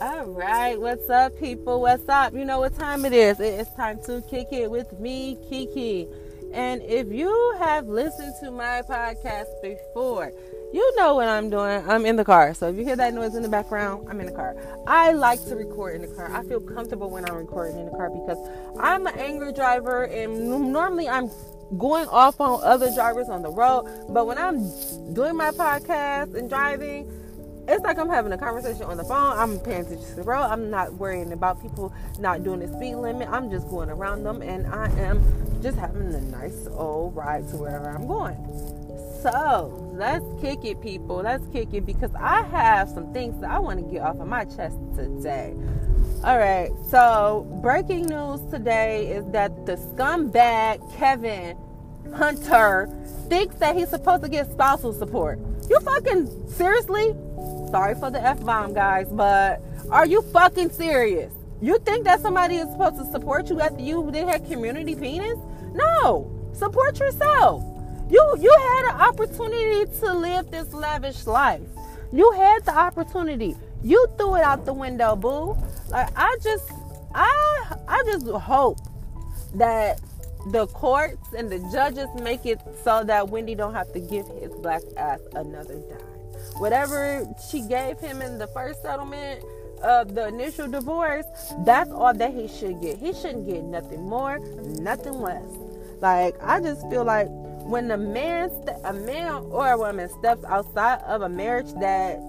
All right, what's up, people? What's up? You know what time it is. It's time to kick it with me, Kiki. And if you have listened to my podcast before, you know what I'm doing. I'm in the car. So if you hear that noise in the background, I'm in the car. I like to record in the car. I feel comfortable when I'm recording in the car because I'm an angry driver and normally I'm going off on other drivers on the road. But when I'm doing my podcast and driving, it's like I'm having a conversation on the phone. I'm paying attention to the road. I'm not worrying about people not doing the speed limit. I'm just going around them and I am just having a nice old ride to wherever I'm going. So let's kick it, people. Let's kick it because I have some things that I want to get off of my chest today. All right, so breaking news today is that the scumbag Kevin Hunter thinks that he's supposed to get spousal support. You fucking seriously? Sorry for the F bomb, guys, but are you fucking serious? You think that somebody is supposed to support you after you did have community penis? No. Support yourself. You you had an opportunity to live this lavish life. You had the opportunity. You threw it out the window, boo. Like I just I I just hope that the courts and the judges make it so that Wendy don't have to give his black ass another dime whatever she gave him in the first settlement of the initial divorce, that's all that he should get. He shouldn't get nothing more, nothing less. Like I just feel like when a man, a man or a woman steps outside of a marriage that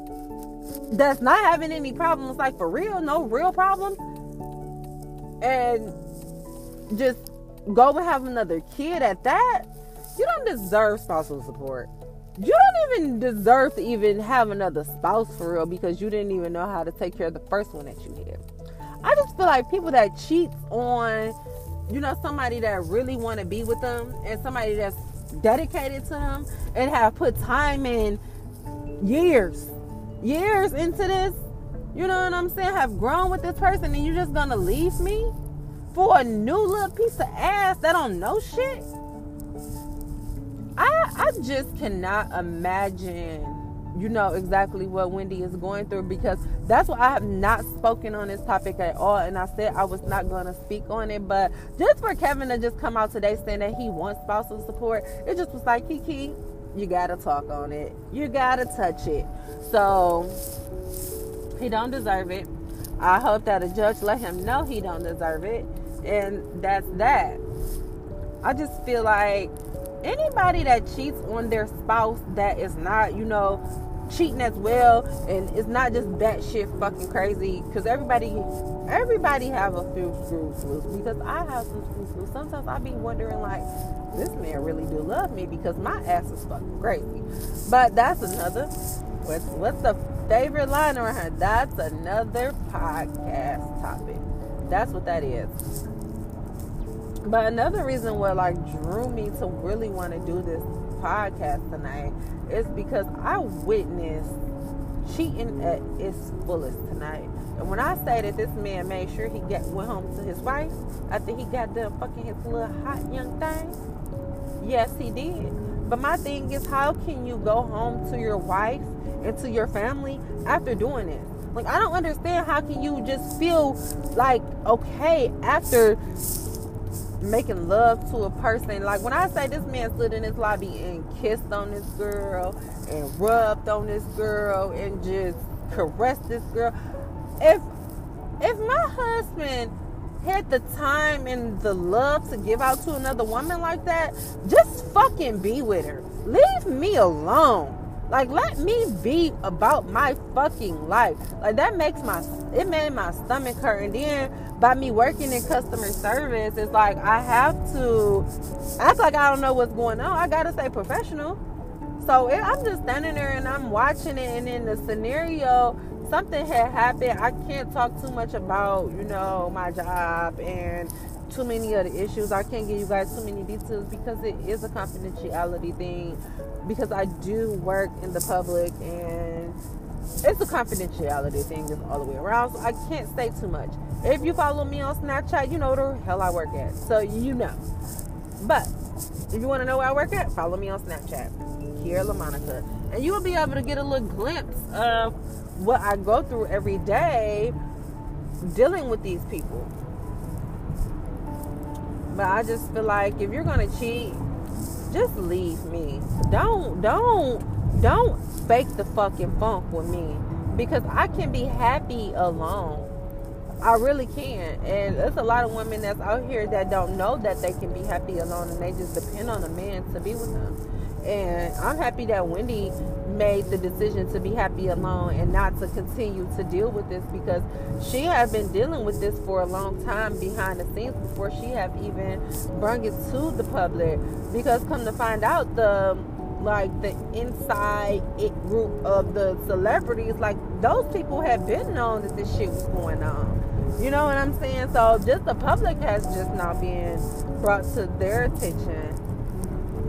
that's not having any problems, like for real, no real problems, and just go and have another kid at that, you don't deserve spousal support. You don't even deserve to even have another spouse for real because you didn't even know how to take care of the first one that you had. I just feel like people that cheat on, you know, somebody that really want to be with them and somebody that's dedicated to them and have put time in years, years into this, you know what I'm saying, have grown with this person and you're just gonna leave me for a new little piece of ass that don't know shit? I I just cannot imagine you know exactly what Wendy is going through because that's why I have not spoken on this topic at all. And I said I was not to speak on it. But just for Kevin to just come out today saying that he wants spousal support, it just was like, Kiki, you got to talk on it. You got to touch it. So he don't deserve it. I hope that a judge let him know he don't deserve it. And that's that. I just feel like anybody that cheats on their spouse that is not, you know, cheating as well and it's not just that shit fucking crazy because everybody everybody have a few screws loose because I have some screws loose. Sometimes I be wondering like this man really do love me because my ass is fucking crazy. But that's another what's what's the favorite line around here? That's another podcast topic. That's what that is. But another reason what like drew me to really want to do this podcast tonight is because I witnessed cheating at its fullest tonight. And when I say that this man made sure he get went home to his wife after he got done fucking his little hot young thing, yes he did. But my thing is, how can you go home to your wife and to your family after doing this? Like I don't understand how can you just feel like okay after making love to a person. Like when I say this man stood in his lobby and kissed on this girl and rubbed on this girl and just caressed this girl. If if my husband had the time and the love to give out to another woman like that, just fucking be with her. Leave me alone. Like let me be about my fucking life. Like that makes my it made my stomach hurt. And then by me working in customer service, it's like I have to act like I don't know what's going on. I gotta stay professional. So it, I'm just standing there and I'm watching it, and in the scenario, something had happened. I can't talk too much about you know my job and too many of the issues. I can't give you guys too many details because it is a confidentiality thing. Because I do work in the public and it's a confidentiality thing just all the way around. So I can't say too much. If you follow me on Snapchat, you know the hell I work at. So you know. But if you want to know where I work at, follow me on Snapchat. Kiera LaMonica. And you will be able to get a little glimpse of what I go through every day dealing with these people. But I just feel like if you're gonna cheat, just leave me. Don't don't don't fake the fucking funk with me because I can be happy alone. I really can. And there's a lot of women that's out here that don't know that they can be happy alone and they just depend on a man to be with them. And I'm happy that Wendy made the decision to be happy alone and not to continue to deal with this because she had been dealing with this for a long time behind the scenes before she have even brung it to the public. Because come to find out, the like the inside it group of the celebrities, like those people had been known that this shit was going on. You know what I'm saying? So just the public has just not been brought to their attention.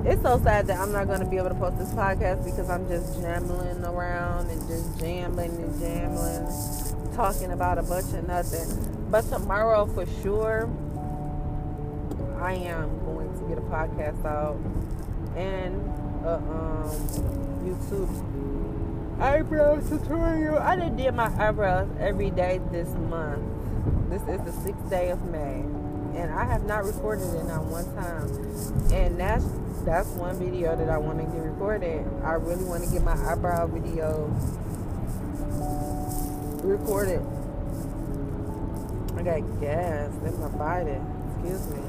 It's so sad that I'm not going to be able to post this podcast because I'm just jambling around and just jambling and jambling, talking about a bunch of nothing. But tomorrow, for sure, I am going to get a podcast out and a um, YouTube eyebrow tutorial. I done did my eyebrows every day this month. This is the sixth day of May, and I have not recorded it on one time. And that's that's one video that I want to get recorded. I really want to get my eyebrow video recorded. I got gas in my body. Excuse me.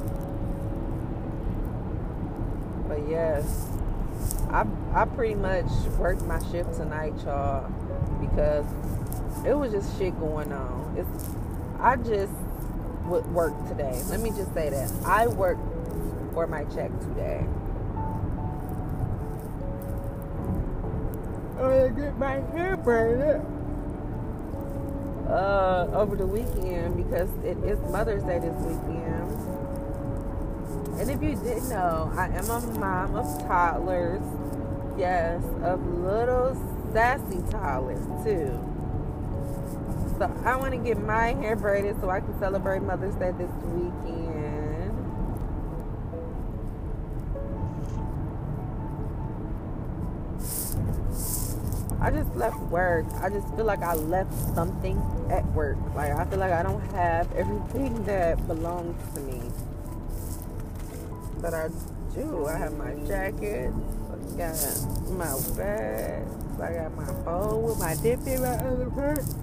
But yes, I I pretty much worked my shift tonight, y'all, because it was just shit going on. It's I just would work today. Let me just say that I worked for my check today. I'm gonna get my hair braided uh, over the weekend because it is Mother's Day this weekend. And if you didn't know, I am a mom of toddlers. Yes, of little sassy toddlers too. So I want to get my hair braided so I can celebrate Mother's Day this weekend. I just left work. I just feel like I left something at work. Like I feel like I don't have everything that belongs to me. But I do. I have my jacket. I got my bag. I got my phone with my dip in my other purse.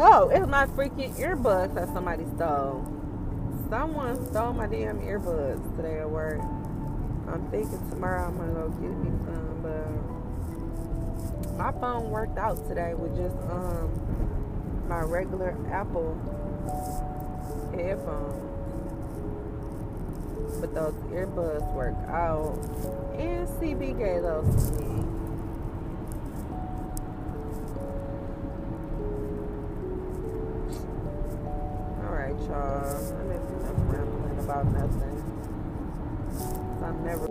Oh, it's my freaking earbuds that somebody stole. Someone stole my damn earbuds today at work. I'm thinking tomorrow I'm gonna go get me some, but my phone worked out today with just um my regular Apple headphones. But those earbuds work out. And CB gave those to me. Y'all. I'm enough rambling about nothing. I'm never